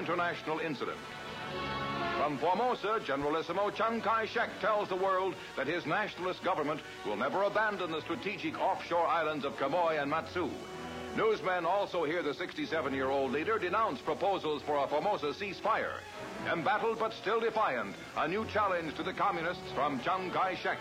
international incident. From Formosa, Generalissimo Chiang Kai-shek tells the world that his nationalist government will never abandon the strategic offshore islands of Quemoy and Matsu. Newsmen also hear the 67-year-old leader denounce proposals for a Formosa ceasefire. Embattled but still defiant, a new challenge to the communists from Chiang Kai-shek.